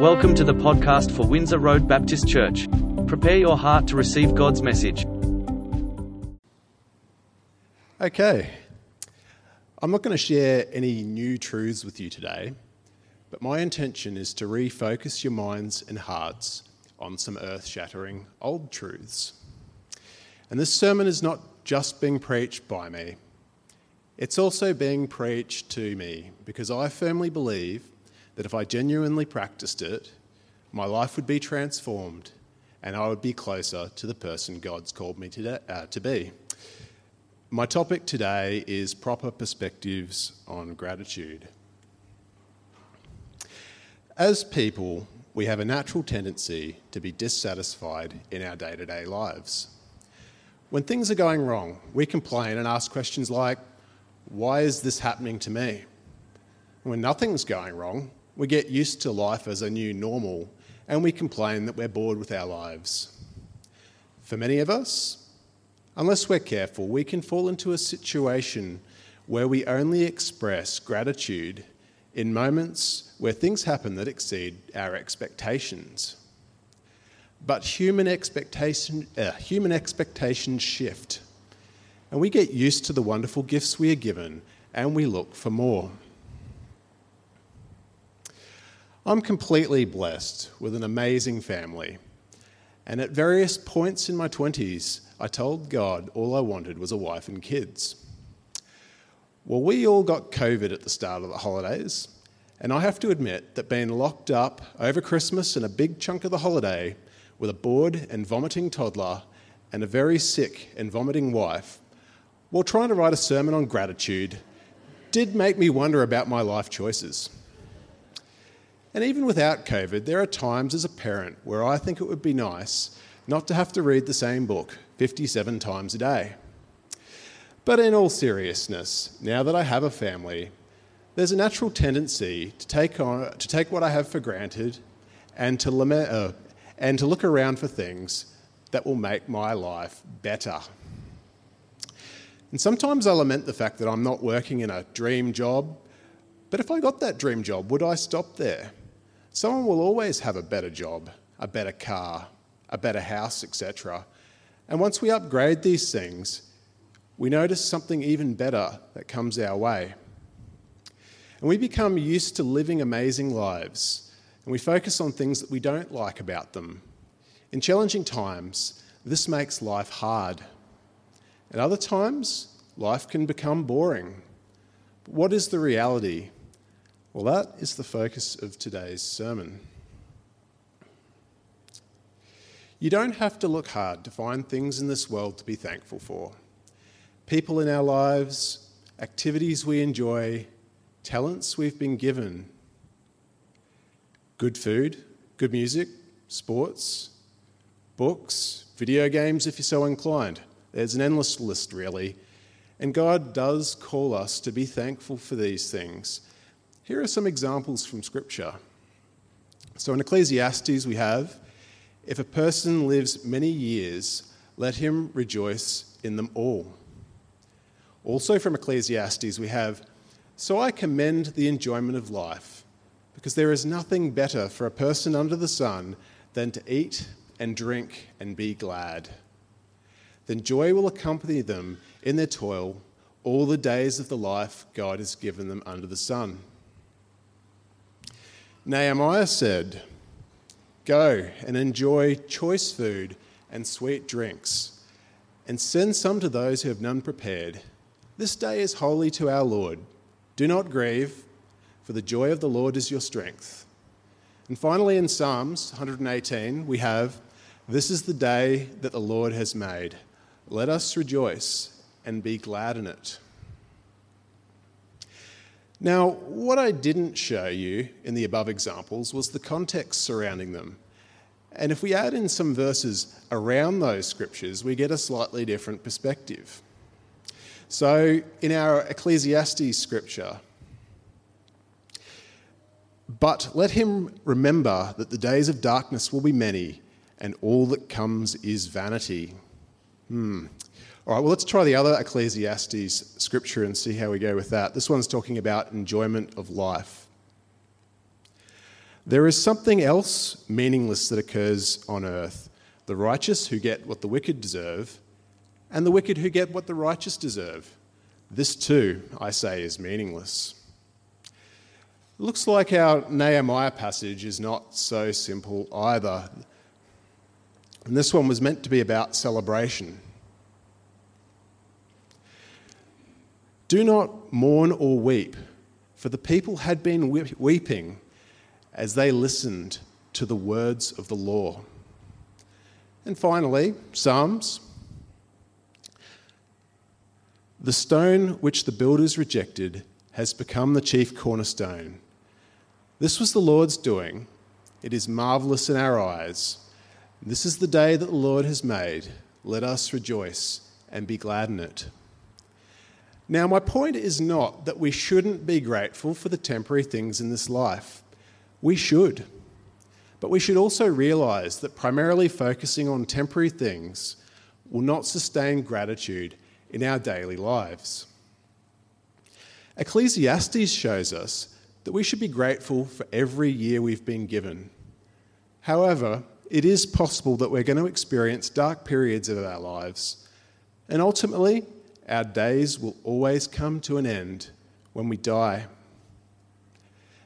Welcome to the podcast for Windsor Road Baptist Church. Prepare your heart to receive God's message. Okay. I'm not going to share any new truths with you today, but my intention is to refocus your minds and hearts on some earth shattering old truths. And this sermon is not just being preached by me, it's also being preached to me because I firmly believe that if I genuinely practiced it, my life would be transformed and I would be closer to the person God's called me to, uh, to be. My topic today is proper perspectives on gratitude. As people, we have a natural tendency to be dissatisfied in our day to day lives. When things are going wrong, we complain and ask questions like, Why is this happening to me? When nothing's going wrong, we get used to life as a new normal and we complain that we're bored with our lives. For many of us, unless we're careful, we can fall into a situation where we only express gratitude in moments where things happen that exceed our expectations. But human, expectation, uh, human expectations shift, and we get used to the wonderful gifts we are given and we look for more. I'm completely blessed with an amazing family. And at various points in my 20s, I told God all I wanted was a wife and kids. Well, we all got COVID at the start of the holidays, and I have to admit that being locked up over Christmas and a big chunk of the holiday with a bored and vomiting toddler and a very sick and vomiting wife, while trying to write a sermon on gratitude, did make me wonder about my life choices. And even without COVID, there are times as a parent where I think it would be nice not to have to read the same book 57 times a day. But in all seriousness, now that I have a family, there's a natural tendency to take, on, to take what I have for granted and to, lament, uh, and to look around for things that will make my life better. And sometimes I lament the fact that I'm not working in a dream job, but if I got that dream job, would I stop there? Someone will always have a better job, a better car, a better house, etc. And once we upgrade these things, we notice something even better that comes our way. And we become used to living amazing lives, and we focus on things that we don't like about them. In challenging times, this makes life hard. At other times, life can become boring. But what is the reality? Well, that is the focus of today's sermon. You don't have to look hard to find things in this world to be thankful for. People in our lives, activities we enjoy, talents we've been given, good food, good music, sports, books, video games if you're so inclined. There's an endless list, really. And God does call us to be thankful for these things here are some examples from Scripture. So in Ecclesiastes, we have if a person lives many years, let him rejoice in them all. Also from Ecclesiastes, we have So I commend the enjoyment of life, because there is nothing better for a person under the sun than to eat and drink and be glad. Then joy will accompany them in their toil all the days of the life God has given them under the sun. Nehemiah said, Go and enjoy choice food and sweet drinks, and send some to those who have none prepared. This day is holy to our Lord. Do not grieve, for the joy of the Lord is your strength. And finally, in Psalms 118, we have, This is the day that the Lord has made. Let us rejoice and be glad in it. Now, what I didn't show you in the above examples was the context surrounding them. And if we add in some verses around those scriptures, we get a slightly different perspective. So, in our Ecclesiastes scripture, but let him remember that the days of darkness will be many, and all that comes is vanity. Hmm. All right, well, let's try the other Ecclesiastes scripture and see how we go with that. This one's talking about enjoyment of life. There is something else meaningless that occurs on earth the righteous who get what the wicked deserve, and the wicked who get what the righteous deserve. This too, I say, is meaningless. It looks like our Nehemiah passage is not so simple either. And this one was meant to be about celebration. Do not mourn or weep, for the people had been weeping as they listened to the words of the law. And finally, Psalms. The stone which the builders rejected has become the chief cornerstone. This was the Lord's doing. It is marvelous in our eyes. This is the day that the Lord has made. Let us rejoice and be glad in it. Now, my point is not that we shouldn't be grateful for the temporary things in this life. We should. But we should also realize that primarily focusing on temporary things will not sustain gratitude in our daily lives. Ecclesiastes shows us that we should be grateful for every year we've been given. However, it is possible that we're going to experience dark periods of our lives, and ultimately, our days will always come to an end when we die.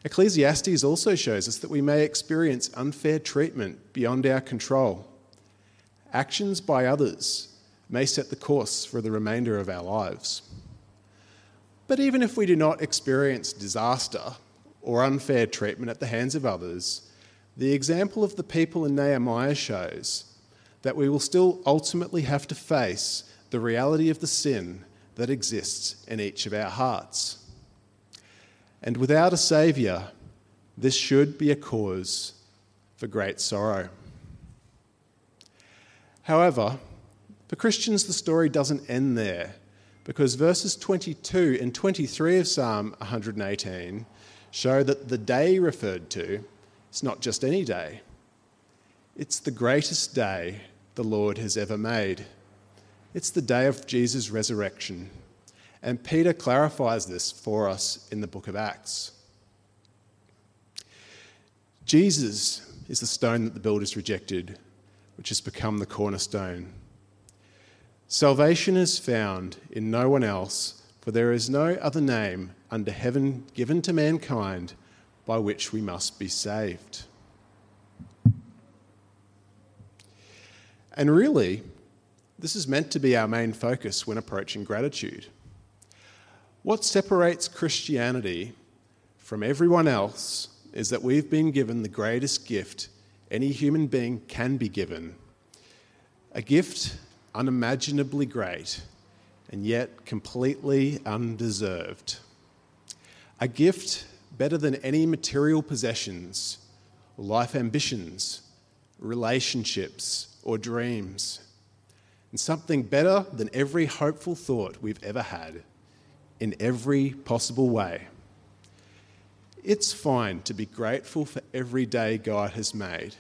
Ecclesiastes also shows us that we may experience unfair treatment beyond our control. Actions by others may set the course for the remainder of our lives. But even if we do not experience disaster or unfair treatment at the hands of others, the example of the people in Nehemiah shows that we will still ultimately have to face the reality of the sin that exists in each of our hearts. And without a Saviour, this should be a cause for great sorrow. However, for Christians, the story doesn't end there because verses 22 and 23 of Psalm 118 show that the day referred to is not just any day, it's the greatest day the Lord has ever made. It's the day of Jesus' resurrection. And Peter clarifies this for us in the book of Acts. Jesus is the stone that the builders rejected, which has become the cornerstone. Salvation is found in no one else, for there is no other name under heaven given to mankind by which we must be saved. And really, this is meant to be our main focus when approaching gratitude. What separates Christianity from everyone else is that we've been given the greatest gift any human being can be given a gift unimaginably great and yet completely undeserved. A gift better than any material possessions, life ambitions, relationships, or dreams. And something better than every hopeful thought we've ever had in every possible way. It's fine to be grateful for every day God has made.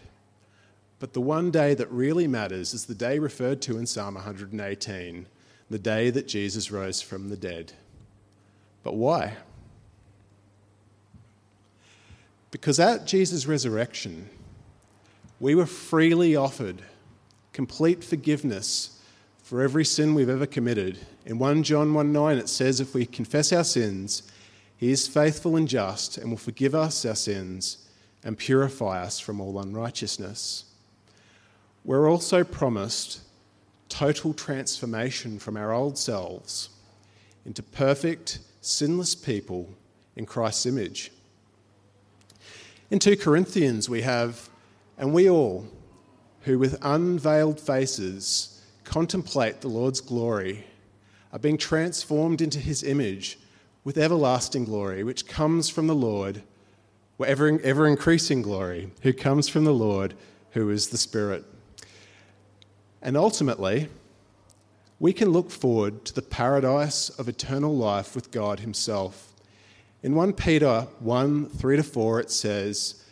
But the one day that really matters is the day referred to in Psalm 118, the day that Jesus rose from the dead. But why? Because at Jesus' resurrection, we were freely offered complete forgiveness for every sin we've ever committed. In 1 John 1 9, it says, If we confess our sins, he is faithful and just and will forgive us our sins and purify us from all unrighteousness. We're also promised total transformation from our old selves into perfect, sinless people in Christ's image. In 2 Corinthians, we have, and we all, who with unveiled faces contemplate the Lord's glory are being transformed into his image with everlasting glory, which comes from the Lord, ever, ever increasing glory, who comes from the Lord, who is the Spirit. And ultimately, we can look forward to the paradise of eternal life with God Himself. In 1 Peter 1 3 to 4, it says,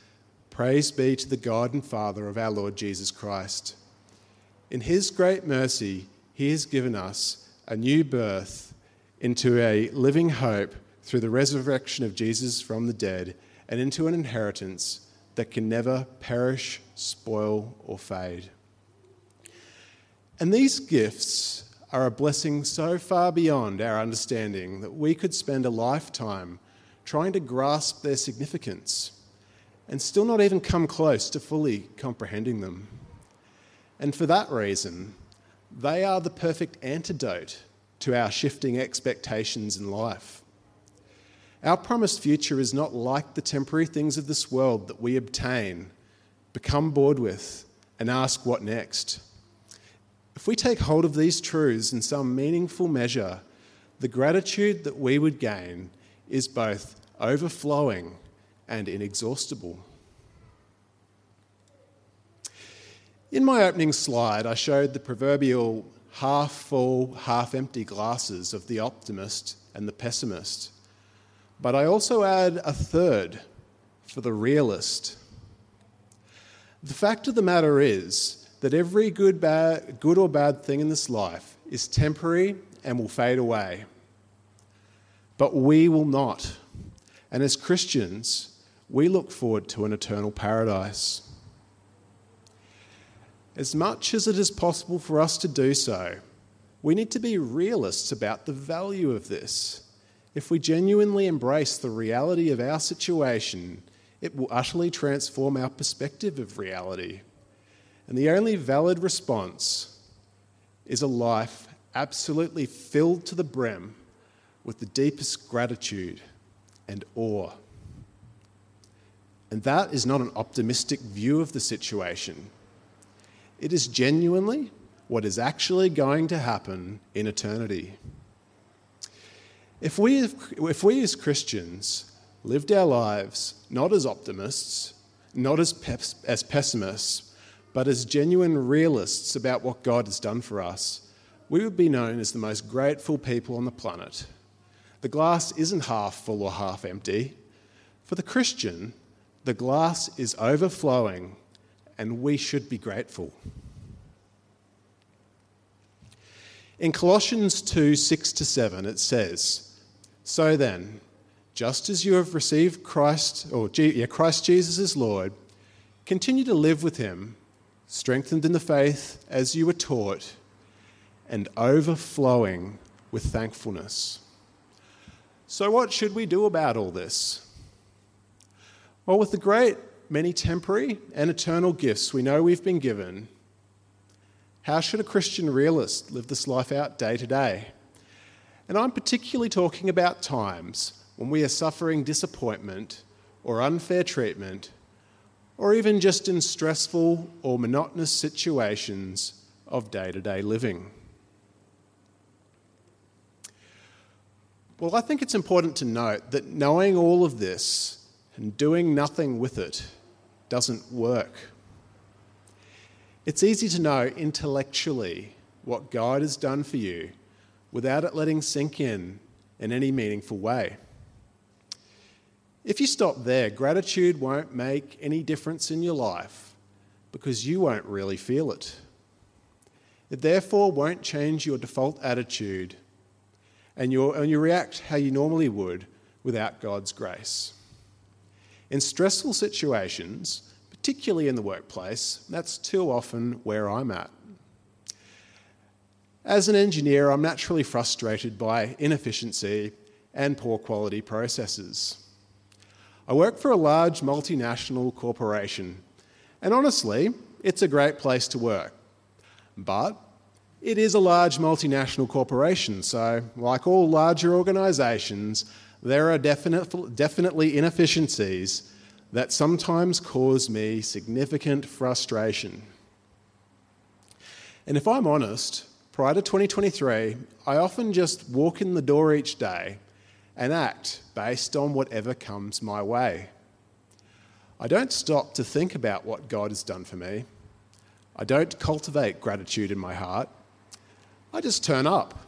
Praise be to the God and Father of our Lord Jesus Christ in His great mercy, He has given us a new birth into a living hope through the resurrection of Jesus from the dead and into an inheritance that can never perish, spoil, or fade. And these gifts are a blessing so far beyond our understanding that we could spend a lifetime trying to grasp their significance and still not even come close to fully comprehending them. And for that reason, they are the perfect antidote to our shifting expectations in life. Our promised future is not like the temporary things of this world that we obtain, become bored with, and ask what next. If we take hold of these truths in some meaningful measure, the gratitude that we would gain is both overflowing and inexhaustible. In my opening slide, I showed the proverbial half full, half empty glasses of the optimist and the pessimist. But I also add a third for the realist. The fact of the matter is that every good, bad, good or bad thing in this life is temporary and will fade away. But we will not. And as Christians, we look forward to an eternal paradise. As much as it is possible for us to do so, we need to be realists about the value of this. If we genuinely embrace the reality of our situation, it will utterly transform our perspective of reality. And the only valid response is a life absolutely filled to the brim with the deepest gratitude and awe. And that is not an optimistic view of the situation. It is genuinely what is actually going to happen in eternity. If we, if we as Christians lived our lives not as optimists, not as, as pessimists, but as genuine realists about what God has done for us, we would be known as the most grateful people on the planet. The glass isn't half full or half empty. For the Christian, the glass is overflowing and we should be grateful. In Colossians 2 6 to 7, it says, So then, just as you have received Christ, or yeah, Christ Jesus as Lord, continue to live with him, strengthened in the faith as you were taught, and overflowing with thankfulness. So, what should we do about all this? Well, with the great many temporary and eternal gifts we know we've been given, how should a Christian realist live this life out day to day? And I'm particularly talking about times when we are suffering disappointment or unfair treatment, or even just in stressful or monotonous situations of day to day living. Well, I think it's important to note that knowing all of this and doing nothing with it doesn't work. It's easy to know intellectually what God has done for you without it letting sink in in any meaningful way. If you stop there, gratitude won't make any difference in your life because you won't really feel it. It therefore won't change your default attitude and, and you react how you normally would without God's grace. In stressful situations, particularly in the workplace, that's too often where I'm at. As an engineer, I'm naturally frustrated by inefficiency and poor quality processes. I work for a large multinational corporation, and honestly, it's a great place to work. But it is a large multinational corporation, so, like all larger organisations, there are definite, definitely inefficiencies that sometimes cause me significant frustration. And if I'm honest, prior to 2023, I often just walk in the door each day and act based on whatever comes my way. I don't stop to think about what God has done for me. I don't cultivate gratitude in my heart. I just turn up.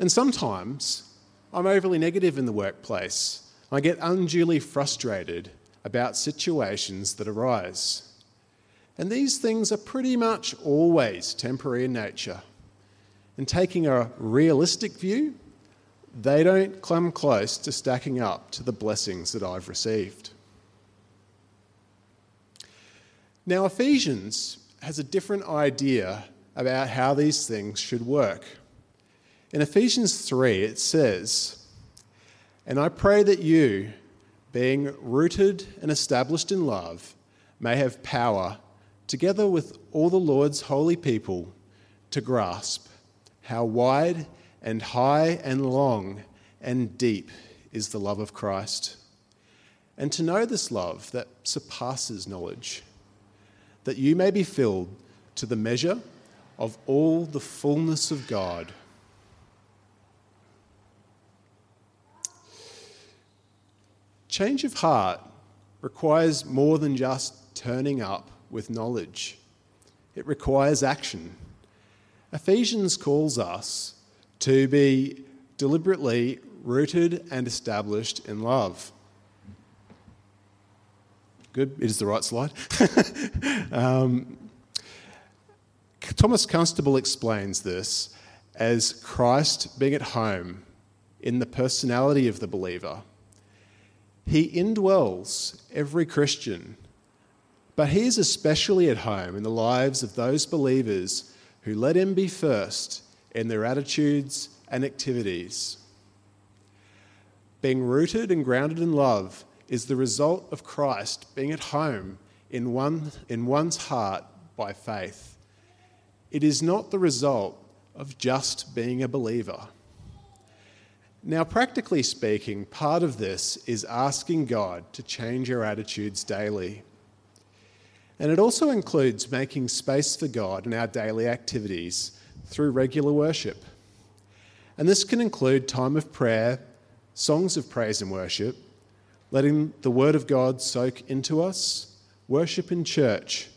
And sometimes I'm overly negative in the workplace. I get unduly frustrated about situations that arise. And these things are pretty much always temporary in nature. And taking a realistic view, they don't come close to stacking up to the blessings that I've received. Now, Ephesians has a different idea about how these things should work. In Ephesians 3, it says, And I pray that you, being rooted and established in love, may have power, together with all the Lord's holy people, to grasp how wide and high and long and deep is the love of Christ, and to know this love that surpasses knowledge, that you may be filled to the measure of all the fullness of God. Change of heart requires more than just turning up with knowledge, it requires action. Ephesians calls us to be deliberately rooted and established in love. Good, it is the right slide. um, Thomas Constable explains this as Christ being at home in the personality of the believer. He indwells every Christian, but he is especially at home in the lives of those believers who let him be first in their attitudes and activities. Being rooted and grounded in love is the result of Christ being at home in, one, in one's heart by faith. It is not the result of just being a believer. Now, practically speaking, part of this is asking God to change our attitudes daily. And it also includes making space for God in our daily activities through regular worship. And this can include time of prayer, songs of praise and worship, letting the Word of God soak into us, worship in church,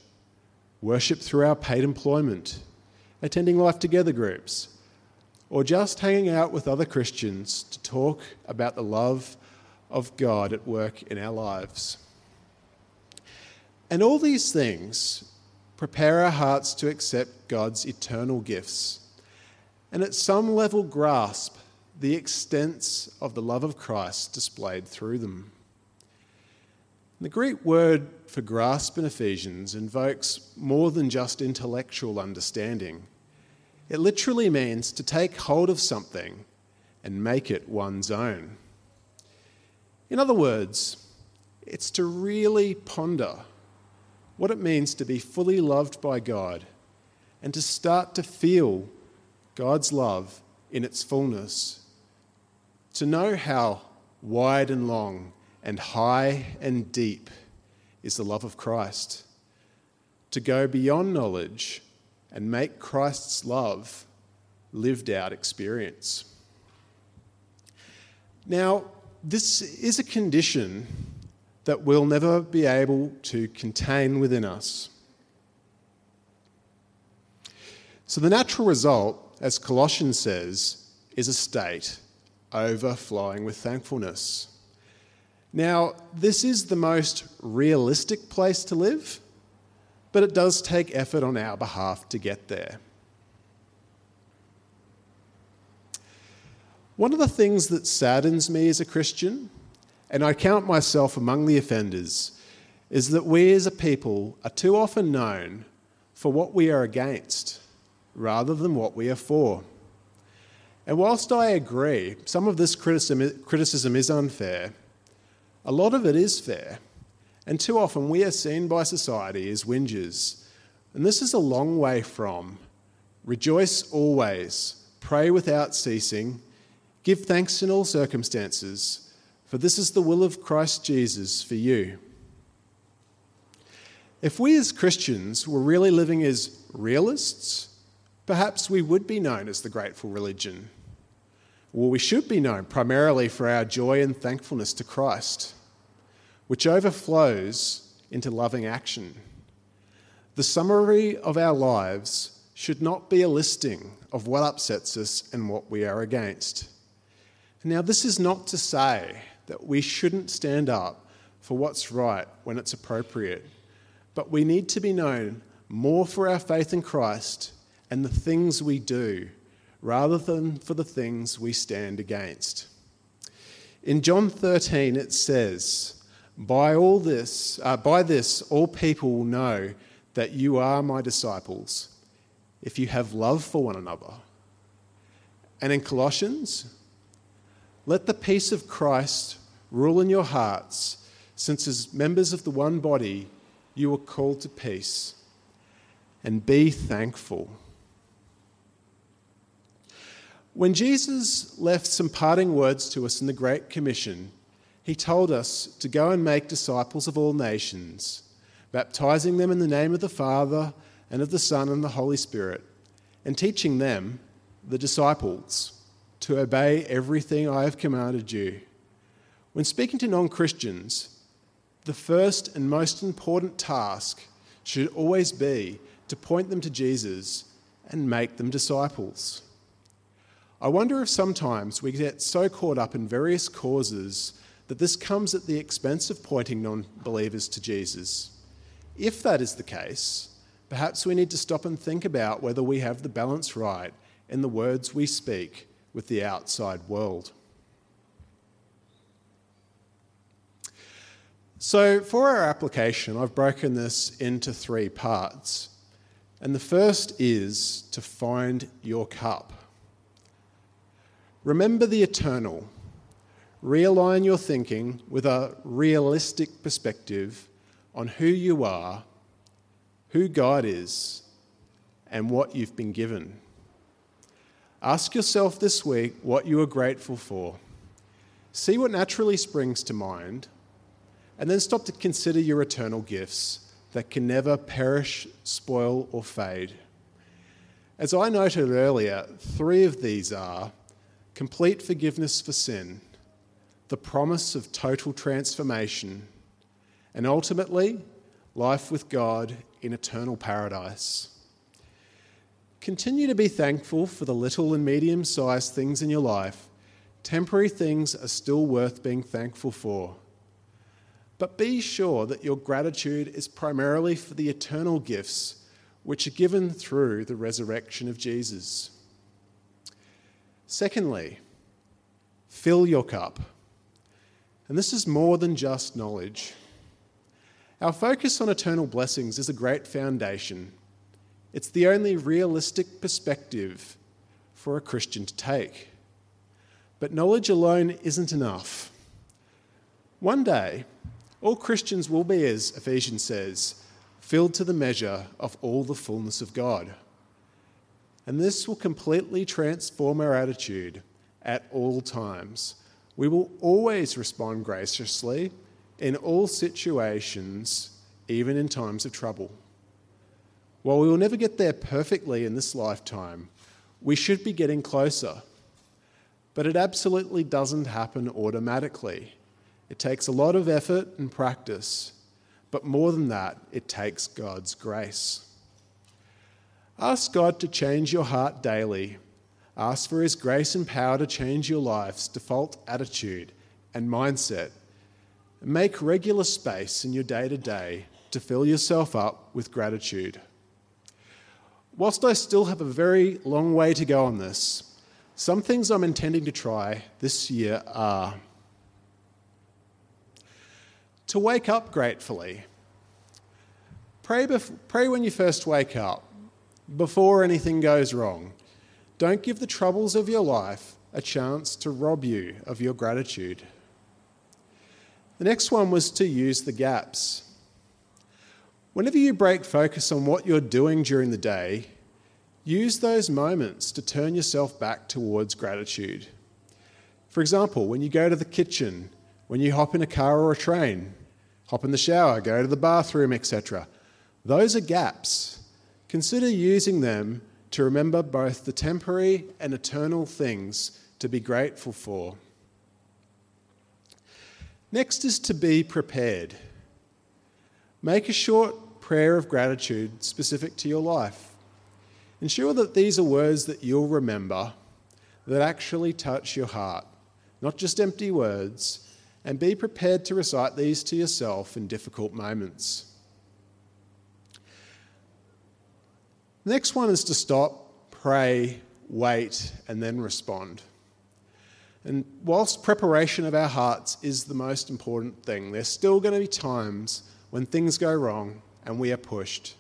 worship through our paid employment, attending Life Together groups, or just hanging out with other Christians to talk about the love of God at work in our lives. And all these things prepare our hearts to accept God's eternal gifts and at some level grasp the extents of the love of Christ displayed through them. The Greek word for grasp in Ephesians invokes more than just intellectual understanding. It literally means to take hold of something and make it one's own. In other words, it's to really ponder what it means to be fully loved by God and to start to feel God's love in its fullness, to know how wide and long and high and deep is the love of Christ, to go beyond knowledge and make Christ's love lived out experience. Now, this is a condition that we'll never be able to contain within us. So, the natural result, as Colossians says, is a state overflowing with thankfulness. Now, this is the most realistic place to live, but it does take effort on our behalf to get there. One of the things that saddens me as a Christian, and I count myself among the offenders, is that we as a people are too often known for what we are against rather than what we are for. And whilst I agree, some of this criticism is unfair, a lot of it is fair, and too often we are seen by society as whingers. And this is a long way from rejoice always, pray without ceasing, give thanks in all circumstances, for this is the will of Christ Jesus for you. If we as Christians were really living as realists, perhaps we would be known as the grateful religion. Well, we should be known primarily for our joy and thankfulness to Christ, which overflows into loving action. The summary of our lives should not be a listing of what upsets us and what we are against. Now, this is not to say that we shouldn't stand up for what's right when it's appropriate, but we need to be known more for our faith in Christ and the things we do rather than for the things we stand against. In John 13, it says, By all this, uh, by this, all people will know that you are my disciples, if you have love for one another. And in Colossians, let the peace of Christ rule in your hearts, since as members of the one body, you are called to peace. And be thankful. When Jesus left some parting words to us in the Great Commission, he told us to go and make disciples of all nations, baptizing them in the name of the Father and of the Son and the Holy Spirit, and teaching them, the disciples, to obey everything I have commanded you. When speaking to non Christians, the first and most important task should always be to point them to Jesus and make them disciples. I wonder if sometimes we get so caught up in various causes that this comes at the expense of pointing non believers to Jesus. If that is the case, perhaps we need to stop and think about whether we have the balance right in the words we speak with the outside world. So, for our application, I've broken this into three parts. And the first is to find your cup. Remember the eternal. Realign your thinking with a realistic perspective on who you are, who God is, and what you've been given. Ask yourself this week what you are grateful for. See what naturally springs to mind, and then stop to consider your eternal gifts that can never perish, spoil, or fade. As I noted earlier, three of these are complete forgiveness for sin, the promise of total transformation, and ultimately, life with God in eternal paradise. Continue to be thankful for the little and medium sized things in your life. Temporary things are still worth being thankful for. But be sure that your gratitude is primarily for the eternal gifts which are given through the resurrection of Jesus. Secondly, fill your cup. And this is more than just knowledge. Our focus on eternal blessings is a great foundation. It's the only realistic perspective for a Christian to take. But knowledge alone isn't enough. One day, all Christians will be, as Ephesians says, filled to the measure of all the fullness of God. And this will completely transform our attitude at all times. We will always respond graciously in all situations, even in times of trouble. While we will never get there perfectly in this lifetime, we should be getting closer. But it absolutely doesn't happen automatically. It takes a lot of effort and practice, but more than that, it takes God's grace. Ask God to change your heart daily. Ask for His grace and power to change your life's default attitude and mindset. Make regular space in your day to day to fill yourself up with gratitude. Whilst I still have a very long way to go on this, some things I'm intending to try this year are to wake up gratefully. Pray, bef- pray when you first wake up before anything goes wrong. Don't give the troubles of your life a chance to rob you of your gratitude. The next one was to use the gaps. Whenever you break focus on what you're doing during the day, use those moments to turn yourself back towards gratitude. For example, when you go to the kitchen, when you hop in a car or a train, hop in the shower, go to the bathroom, etc. Those are gaps Consider using them to remember both the temporary and eternal things to be grateful for. Next is to be prepared. Make a short prayer of gratitude specific to your life. Ensure that these are words that you'll remember that actually touch your heart, not just empty words, and be prepared to recite these to yourself in difficult moments. The next one is to stop, pray, wait, and then respond. And whilst preparation of our hearts is the most important thing, there's still going to be times when things go wrong and we are pushed.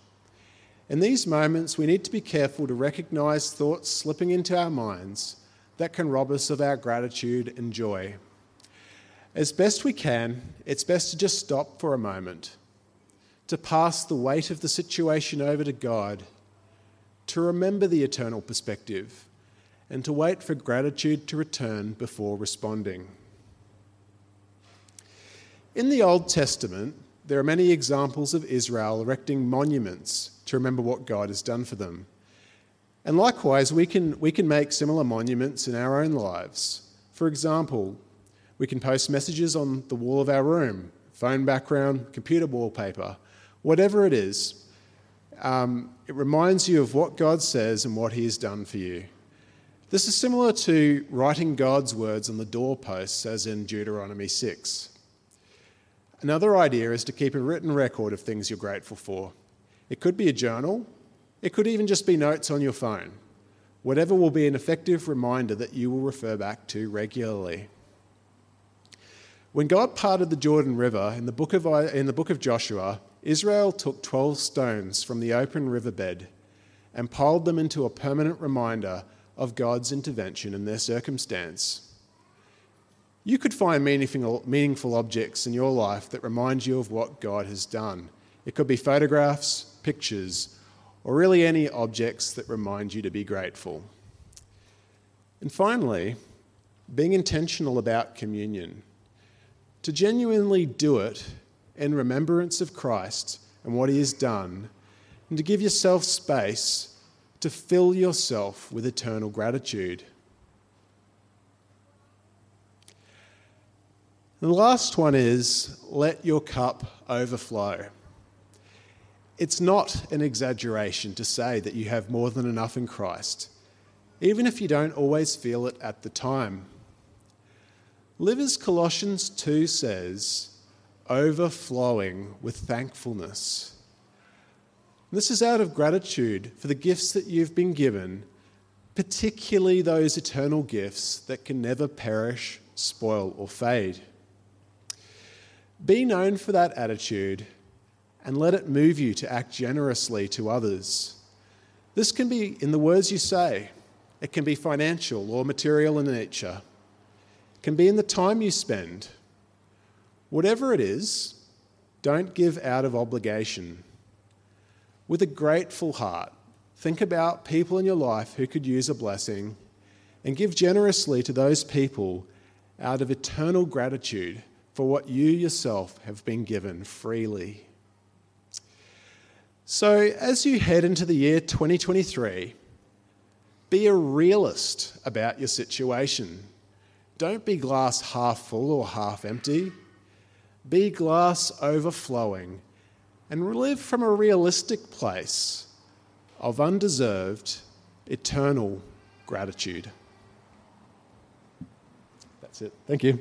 In these moments, we need to be careful to recognize thoughts slipping into our minds that can rob us of our gratitude and joy. As best we can, it's best to just stop for a moment, to pass the weight of the situation over to God, to remember the eternal perspective and to wait for gratitude to return before responding. In the Old Testament, there are many examples of Israel erecting monuments to remember what God has done for them. And likewise, we can, we can make similar monuments in our own lives. For example, we can post messages on the wall of our room, phone background, computer wallpaper, whatever it is. Um, it reminds you of what God says and what He has done for you. This is similar to writing God's words on the doorposts, as in Deuteronomy 6. Another idea is to keep a written record of things you're grateful for. It could be a journal, it could even just be notes on your phone. Whatever will be an effective reminder that you will refer back to regularly. When God parted the Jordan River in the book of, in the book of Joshua, Israel took 12 stones from the open riverbed and piled them into a permanent reminder of God's intervention in their circumstance. You could find meaningful, meaningful objects in your life that remind you of what God has done. It could be photographs, pictures, or really any objects that remind you to be grateful. And finally, being intentional about communion. To genuinely do it in remembrance of Christ and what he has done, and to give yourself space to fill yourself with eternal gratitude. The last one is let your cup overflow. It's not an exaggeration to say that you have more than enough in Christ, even if you don't always feel it at the time. Live as Colossians 2 says, overflowing with thankfulness. This is out of gratitude for the gifts that you've been given, particularly those eternal gifts that can never perish, spoil, or fade. Be known for that attitude and let it move you to act generously to others. This can be in the words you say, it can be financial or material in nature, it can be in the time you spend. Whatever it is, don't give out of obligation with a grateful heart, think about people in your life who could use a blessing and give generously to those people out of eternal gratitude for what you yourself have been given freely. So, as you head into the year 2023, be a realist about your situation. Don't be glass half full or half empty. Be glass overflowing and live from a realistic place of undeserved, eternal gratitude. That's it. Thank you.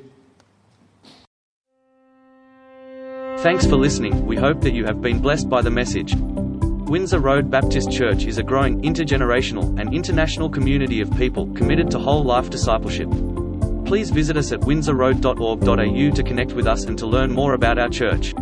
Thanks for listening. We hope that you have been blessed by the message. Windsor Road Baptist Church is a growing intergenerational and international community of people committed to whole life discipleship. Please visit us at windsorroad.org.au to connect with us and to learn more about our church.